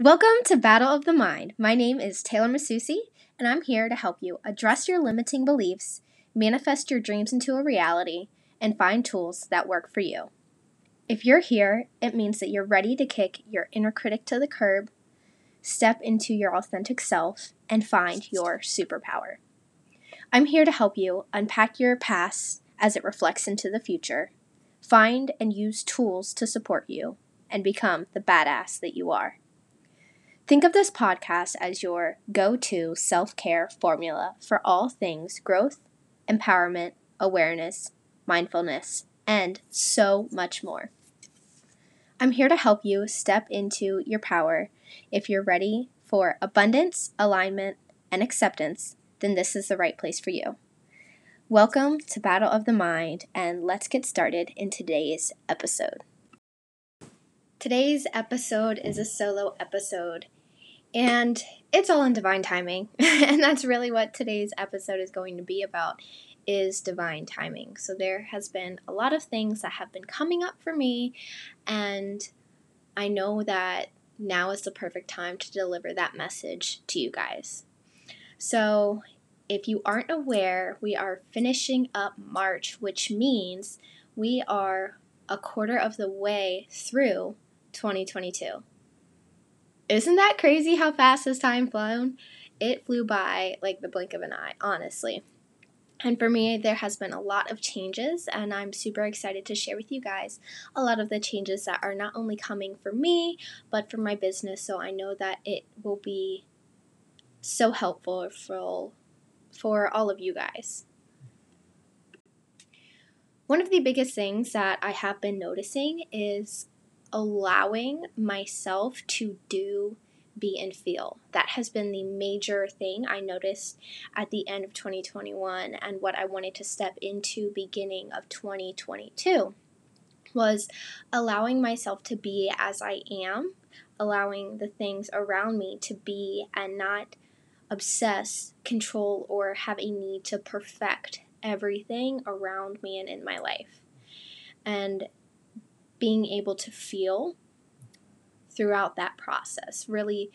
Welcome to Battle of the Mind. My name is Taylor Masusi, and I'm here to help you address your limiting beliefs, manifest your dreams into a reality, and find tools that work for you. If you're here, it means that you're ready to kick your inner critic to the curb, step into your authentic self, and find your superpower. I'm here to help you unpack your past as it reflects into the future, find and use tools to support you, and become the badass that you are. Think of this podcast as your go to self care formula for all things growth, empowerment, awareness, mindfulness, and so much more. I'm here to help you step into your power. If you're ready for abundance, alignment, and acceptance, then this is the right place for you. Welcome to Battle of the Mind, and let's get started in today's episode. Today's episode is a solo episode, and it's all in divine timing. and that's really what today's episode is going to be about is divine timing. So there has been a lot of things that have been coming up for me and I know that now is the perfect time to deliver that message to you guys. So, if you aren't aware, we are finishing up March, which means we are a quarter of the way through 2022. Isn't that crazy how fast has time flown? It flew by like the blink of an eye, honestly. And for me, there has been a lot of changes, and I'm super excited to share with you guys a lot of the changes that are not only coming for me, but for my business. So I know that it will be so helpful for, for all of you guys. One of the biggest things that I have been noticing is allowing myself to do, be, and feel. That has been the major thing I noticed at the end of 2021 and what I wanted to step into beginning of 2022 was allowing myself to be as I am, allowing the things around me to be and not obsess, control, or have a need to perfect everything around me and in my life. And being able to feel throughout that process, really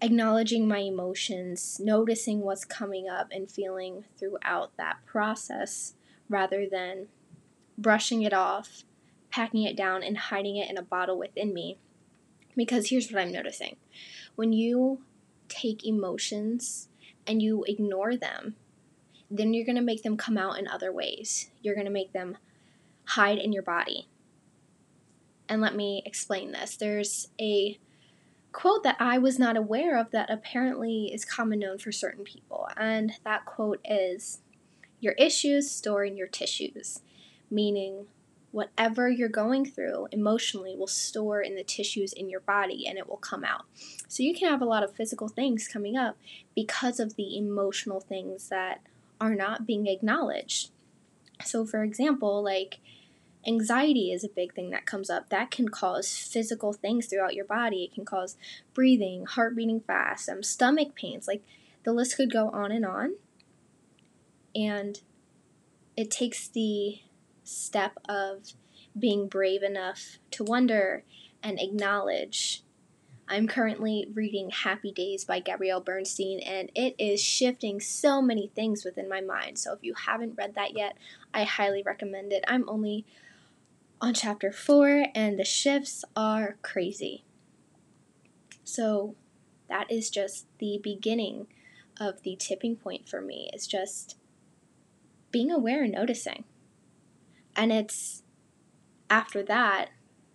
acknowledging my emotions, noticing what's coming up, and feeling throughout that process rather than brushing it off, packing it down, and hiding it in a bottle within me. Because here's what I'm noticing when you take emotions and you ignore them, then you're going to make them come out in other ways. You're going to make them hide in your body. And let me explain this. There's a quote that I was not aware of that apparently is common known for certain people. And that quote is Your issues store in your tissues, meaning whatever you're going through emotionally will store in the tissues in your body and it will come out. So you can have a lot of physical things coming up because of the emotional things that are not being acknowledged. So, for example, like Anxiety is a big thing that comes up. That can cause physical things throughout your body. It can cause breathing, heart beating fast, um, stomach pains. Like the list could go on and on. And it takes the step of being brave enough to wonder and acknowledge. I'm currently reading Happy Days by Gabrielle Bernstein, and it is shifting so many things within my mind. So, if you haven't read that yet, I highly recommend it. I'm only on chapter 4, and the shifts are crazy. So, that is just the beginning of the tipping point for me. It's just being aware and noticing. And it's after that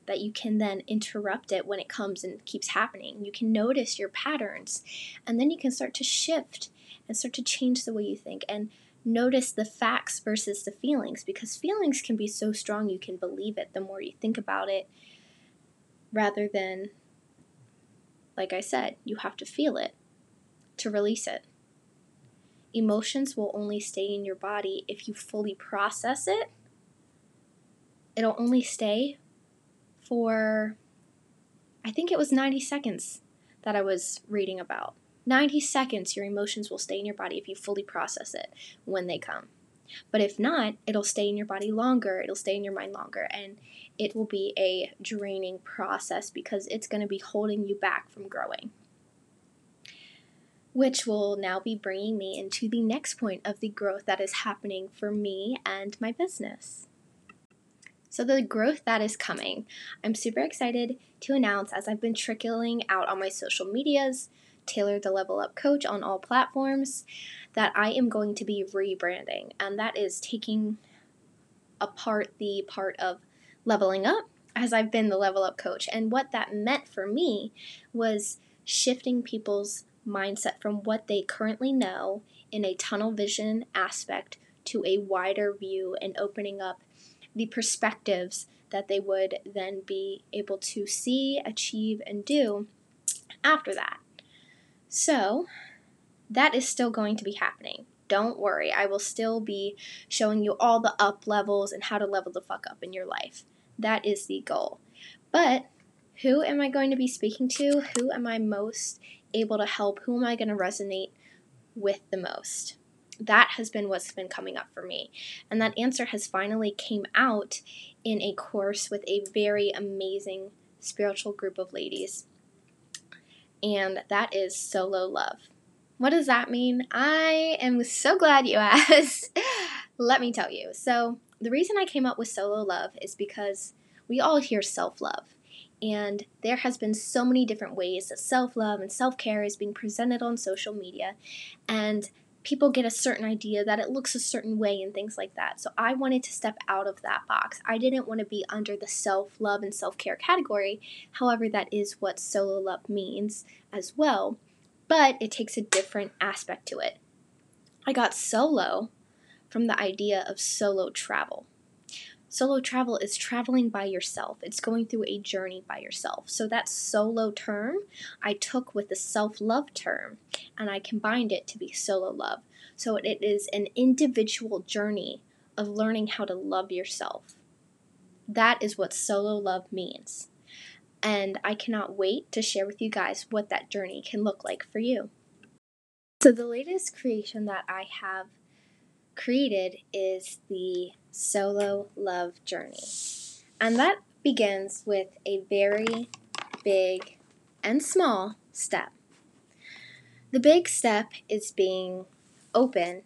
that you can then interrupt it when it comes and keeps happening. You can notice your patterns, and then you can start to shift and start to change the way you think. And notice the facts versus the feelings because feelings can be so strong you can believe it the more you think about it rather than like I said, you have to feel it to release it. Emotions will only stay in your body if you fully process it. It'll only stay for, I think it was 90 seconds that I was reading about. 90 seconds, your emotions will stay in your body if you fully process it when they come. But if not, it'll stay in your body longer, it'll stay in your mind longer, and it will be a draining process because it's going to be holding you back from growing. Which will now be bringing me into the next point of the growth that is happening for me and my business. So, the growth that is coming, I'm super excited to announce as I've been trickling out on my social medias, Taylor the Level Up Coach on all platforms, that I am going to be rebranding. And that is taking apart the part of leveling up as I've been the level up coach. And what that meant for me was shifting people's mindset from what they currently know in a tunnel vision aspect to a wider view and opening up the perspectives that they would then be able to see, achieve, and do after that. So, that is still going to be happening. Don't worry, I will still be showing you all the up levels and how to level the fuck up in your life. That is the goal. But who am I going to be speaking to? Who am I most able to help? Who am I going to resonate with the most? That has been what's been coming up for me. And that answer has finally came out in a course with a very amazing spiritual group of ladies. And that is solo love. What does that mean? I am so glad you asked. Let me tell you. So, the reason I came up with solo love is because we all hear self love. And there has been so many different ways that self love and self care is being presented on social media. And people get a certain idea that it looks a certain way and things like that. So I wanted to step out of that box. I didn't want to be under the self love and self care category. However, that is what solo love means as well. But it takes a different aspect to it. I got solo from the idea of solo travel. Solo travel is traveling by yourself. It's going through a journey by yourself. So that solo term I took with the self-love term and I combined it to be solo love. So it is an individual journey of learning how to love yourself. That is what solo love means. And I cannot wait to share with you guys what that journey can look like for you. So, the latest creation that I have created is the solo love journey. And that begins with a very big and small step. The big step is being open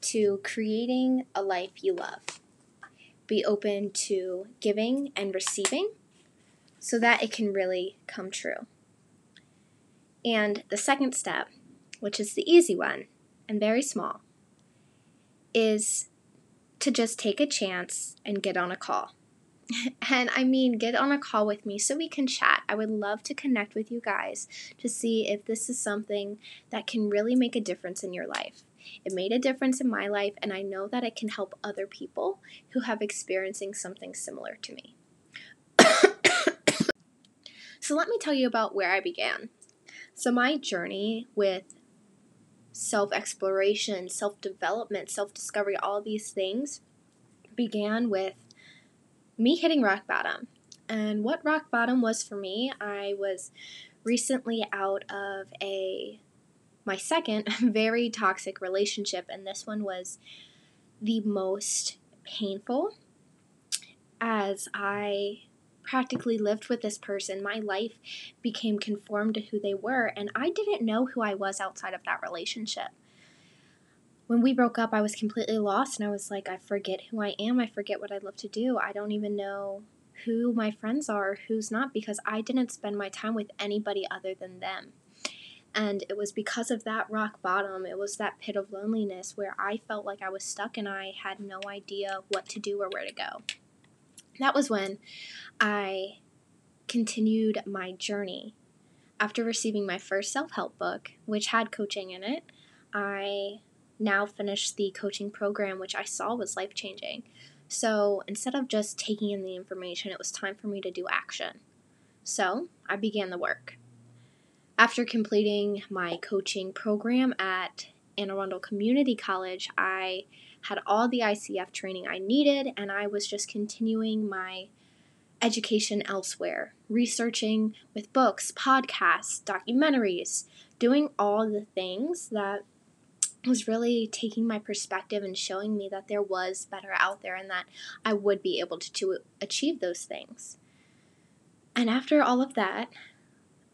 to creating a life you love. Be open to giving and receiving so that it can really come true. And the second step, which is the easy one and very small, is to just take a chance and get on a call. and I mean, get on a call with me so we can chat. I would love to connect with you guys to see if this is something that can really make a difference in your life. It made a difference in my life, and I know that it can help other people who have experiencing something similar to me. so, let me tell you about where I began. So, my journey with self exploration, self development, self discovery, all these things began with me hitting rock bottom. And what rock bottom was for me, I was recently out of a my second very toxic relationship and this one was the most painful as I practically lived with this person, my life became conformed to who they were, and I didn't know who I was outside of that relationship. When we broke up, I was completely lost, and I was like, I forget who I am. I forget what I love to do. I don't even know who my friends are, who's not, because I didn't spend my time with anybody other than them. And it was because of that rock bottom, it was that pit of loneliness where I felt like I was stuck and I had no idea what to do or where to go that was when I continued my journey. After receiving my first self help book, which had coaching in it, I now finished the coaching program, which I saw was life changing. So instead of just taking in the information, it was time for me to do action. So I began the work. After completing my coaching program at Anne Arundel Community College, I had all the ICF training I needed, and I was just continuing my education elsewhere, researching with books, podcasts, documentaries, doing all the things that was really taking my perspective and showing me that there was better out there and that I would be able to, to achieve those things. And after all of that,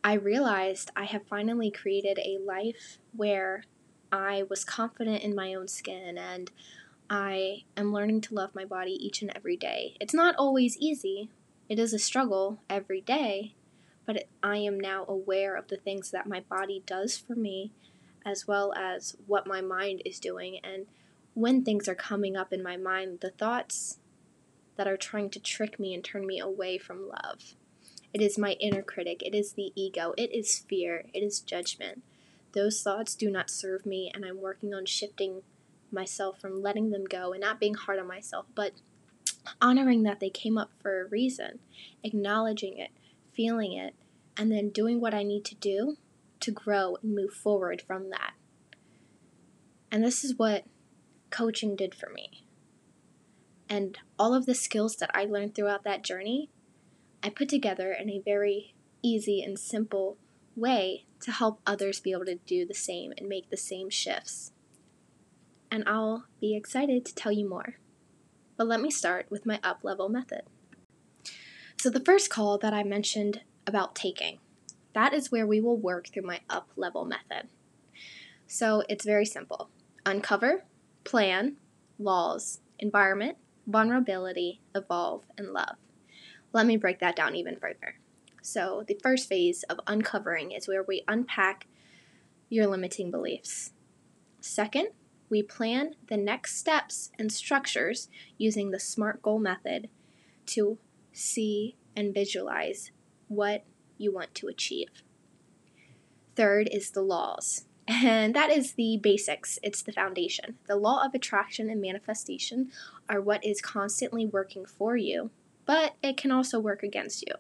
I realized I have finally created a life where I was confident in my own skin and I am learning to love my body each and every day. It's not always easy, it is a struggle every day, but I am now aware of the things that my body does for me as well as what my mind is doing. And when things are coming up in my mind, the thoughts that are trying to trick me and turn me away from love. It is my inner critic, it is the ego, it is fear, it is judgment. Those thoughts do not serve me, and I'm working on shifting myself from letting them go and not being hard on myself, but honoring that they came up for a reason, acknowledging it, feeling it, and then doing what I need to do to grow and move forward from that. And this is what coaching did for me. And all of the skills that I learned throughout that journey, I put together in a very easy and simple way to help others be able to do the same and make the same shifts. And I'll be excited to tell you more. But let me start with my up level method. So, the first call that I mentioned about taking that is where we will work through my up level method. So it's very simple uncover, plan, laws, environment, vulnerability, evolve, and love. Let me break that down even further. So, the first phase of uncovering is where we unpack your limiting beliefs. Second, we plan the next steps and structures using the SMART goal method to see and visualize what you want to achieve. Third is the laws. And that is the basics, it's the foundation. The law of attraction and manifestation are what is constantly working for you, but it can also work against you.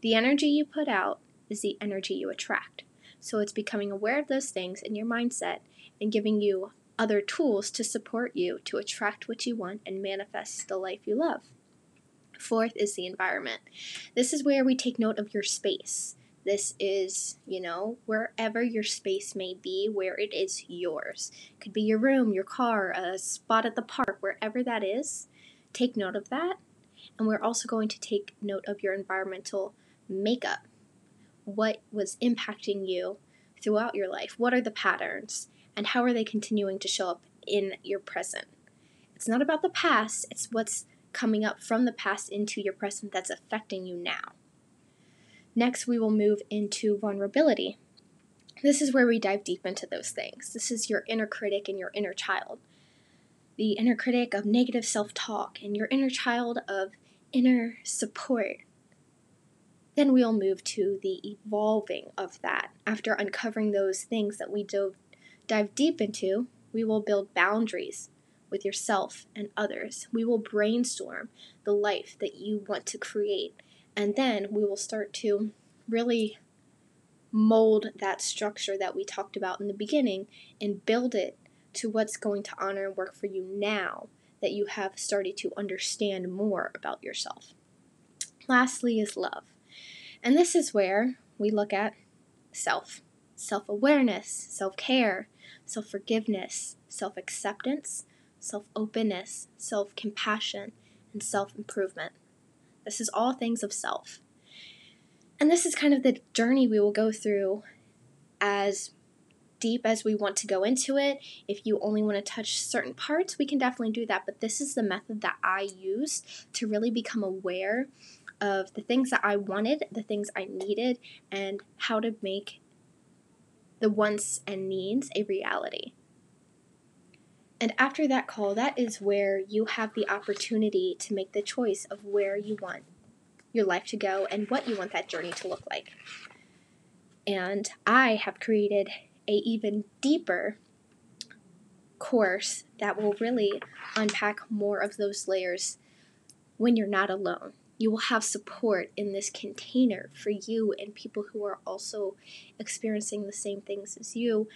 The energy you put out is the energy you attract. So it's becoming aware of those things in your mindset and giving you other tools to support you to attract what you want and manifest the life you love. Fourth is the environment. This is where we take note of your space. This is, you know, wherever your space may be, where it is yours. It could be your room, your car, a spot at the park, wherever that is. Take note of that. And we're also going to take note of your environmental makeup. What was impacting you throughout your life? What are the patterns? And how are they continuing to show up in your present? It's not about the past, it's what's coming up from the past into your present that's affecting you now. Next, we will move into vulnerability. This is where we dive deep into those things. This is your inner critic and your inner child. The inner critic of negative self talk and your inner child of inner support. Then we'll move to the evolving of that. After uncovering those things that we dove, dive deep into, we will build boundaries with yourself and others. We will brainstorm the life that you want to create, and then we will start to really mold that structure that we talked about in the beginning and build it to what's going to honor and work for you now that you have started to understand more about yourself. Lastly, is love. And this is where we look at self self awareness, self care, self forgiveness, self acceptance, self openness, self compassion, and self improvement. This is all things of self. And this is kind of the journey we will go through as deep as we want to go into it. If you only want to touch certain parts, we can definitely do that. But this is the method that I used to really become aware of the things that I wanted, the things I needed, and how to make the wants and needs a reality. And after that call, that is where you have the opportunity to make the choice of where you want your life to go and what you want that journey to look like. And I have created a even deeper course that will really unpack more of those layers when you're not alone you will have support in this container for you and people who are also experiencing the same things as you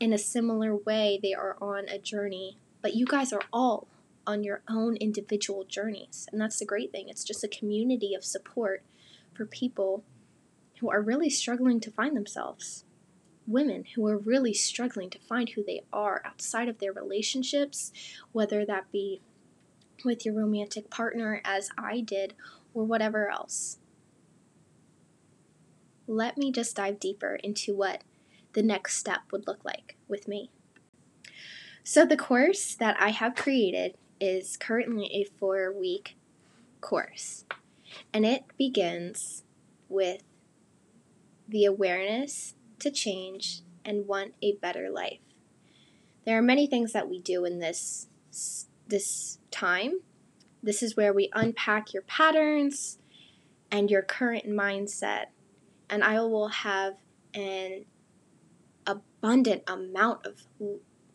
in a similar way. They are on a journey, but you guys are all on your own individual journeys. And that's the great thing. It's just a community of support for people who are really struggling to find themselves. Women who are really struggling to find who they are outside of their relationships, whether that be with your romantic partner, as I did, or whatever else. Let me just dive deeper into what the next step would look like with me. So, the course that I have created is currently a four week course, and it begins with the awareness to change and want a better life. There are many things that we do in this this time. This is where we unpack your patterns and your current mindset, and I will have an abundant amount of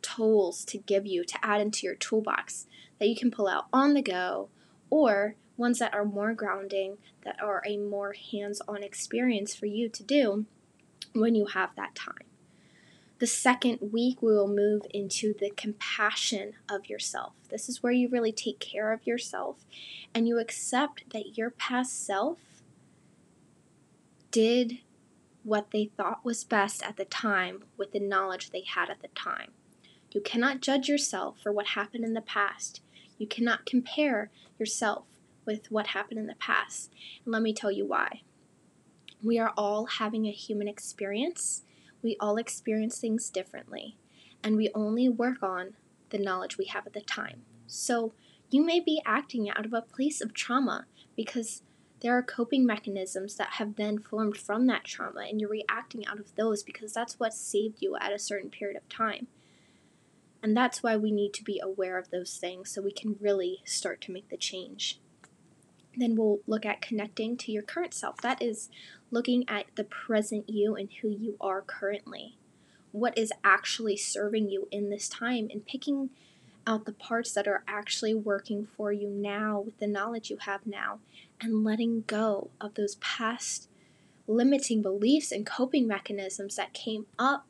tools to give you to add into your toolbox that you can pull out on the go or ones that are more grounding, that are a more hands on experience for you to do when you have that time. The second week, we will move into the compassion of yourself. This is where you really take care of yourself and you accept that your past self did what they thought was best at the time with the knowledge they had at the time. You cannot judge yourself for what happened in the past. You cannot compare yourself with what happened in the past. And let me tell you why. We are all having a human experience. We all experience things differently. And we only work on the knowledge we have at the time. So you may be acting out of a place of trauma because there are coping mechanisms that have then formed from that trauma, and you're reacting out of those because that's what saved you at a certain period of time. And that's why we need to be aware of those things so we can really start to make the change. Then we'll look at connecting to your current self. That is looking at the present you and who you are currently. What is actually serving you in this time and picking out the parts that are actually working for you now with the knowledge you have now and letting go of those past limiting beliefs and coping mechanisms that came up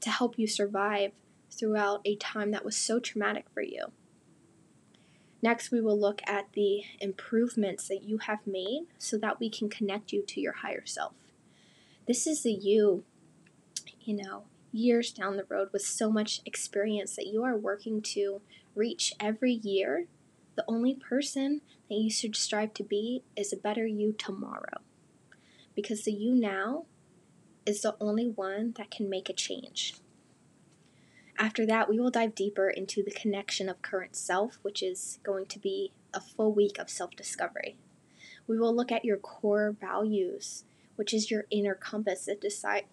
to help you survive throughout a time that was so traumatic for you. Next, we will look at the improvements that you have made so that we can connect you to your higher self. This is the you, you know, years down the road with so much experience that you are working to reach every year. The only person that you should strive to be is a better you tomorrow. Because the you now is the only one that can make a change. After that, we will dive deeper into the connection of current self, which is going to be a full week of self discovery. We will look at your core values, which is your inner compass that decide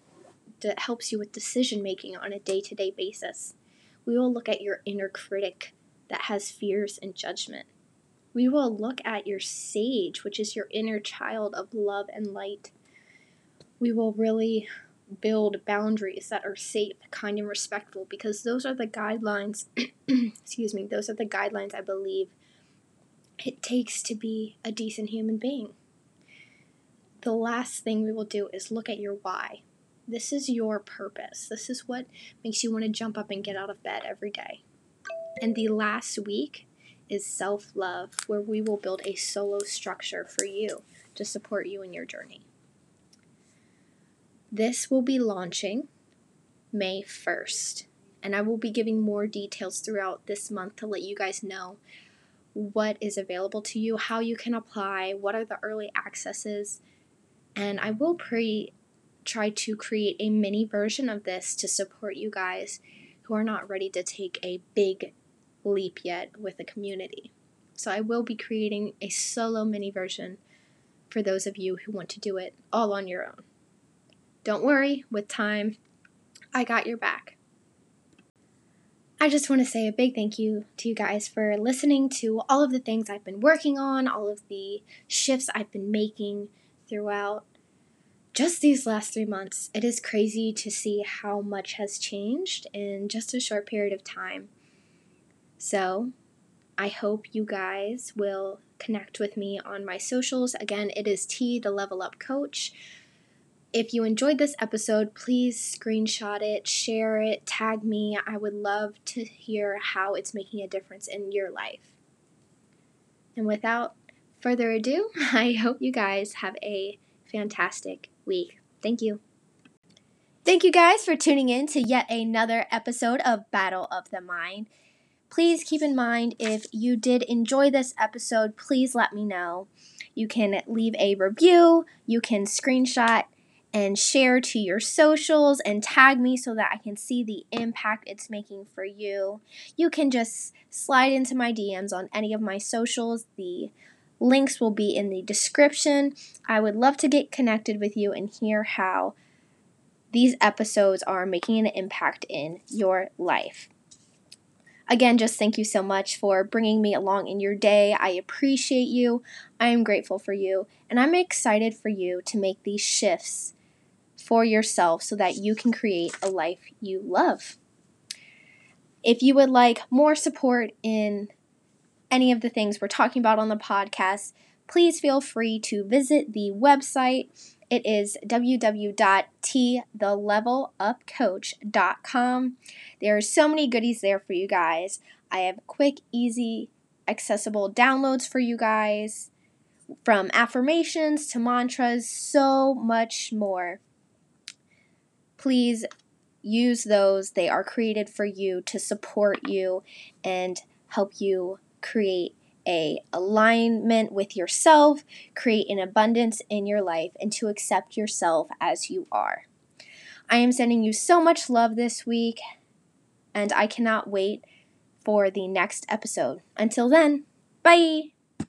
that helps you with decision making on a day-to-day basis. We will look at your inner critic that has fears and judgment. We will look at your sage, which is your inner child of love and light. We will really build boundaries that are safe, kind, and respectful because those are the guidelines, excuse me, those are the guidelines I believe it takes to be a decent human being. The last thing we will do is look at your why. This is your purpose. This is what makes you want to jump up and get out of bed every day. And the last week is self love, where we will build a solo structure for you to support you in your journey. This will be launching May 1st, and I will be giving more details throughout this month to let you guys know what is available to you, how you can apply, what are the early accesses, and I will pre try to create a mini version of this to support you guys who are not ready to take a big leap yet with a community. So I will be creating a solo mini version for those of you who want to do it all on your own. Don't worry, with time, I got your back. I just want to say a big thank you to you guys for listening to all of the things I've been working on, all of the shifts I've been making throughout just these last three months. It is crazy to see how much has changed in just a short period of time. So, I hope you guys will connect with me on my socials. Again, it is T, the Level Up Coach. If you enjoyed this episode, please screenshot it, share it, tag me. I would love to hear how it's making a difference in your life. And without further ado, I hope you guys have a fantastic week. Thank you. Thank you guys for tuning in to yet another episode of Battle of the Mind. Please keep in mind if you did enjoy this episode, please let me know. You can leave a review, you can screenshot and share to your socials and tag me so that I can see the impact it's making for you. You can just slide into my DMs on any of my socials. The links will be in the description. I would love to get connected with you and hear how these episodes are making an impact in your life. Again, just thank you so much for bringing me along in your day. I appreciate you. I am grateful for you. And I'm excited for you to make these shifts for yourself so that you can create a life you love. If you would like more support in any of the things we're talking about on the podcast, please feel free to visit the website it is www.thelevelupcoach.com. There are so many goodies there for you guys. I have quick, easy, accessible downloads for you guys from affirmations to mantras, so much more. Please use those. They are created for you to support you and help you create a alignment with yourself, create an abundance in your life, and to accept yourself as you are. I am sending you so much love this week, and I cannot wait for the next episode. Until then, bye!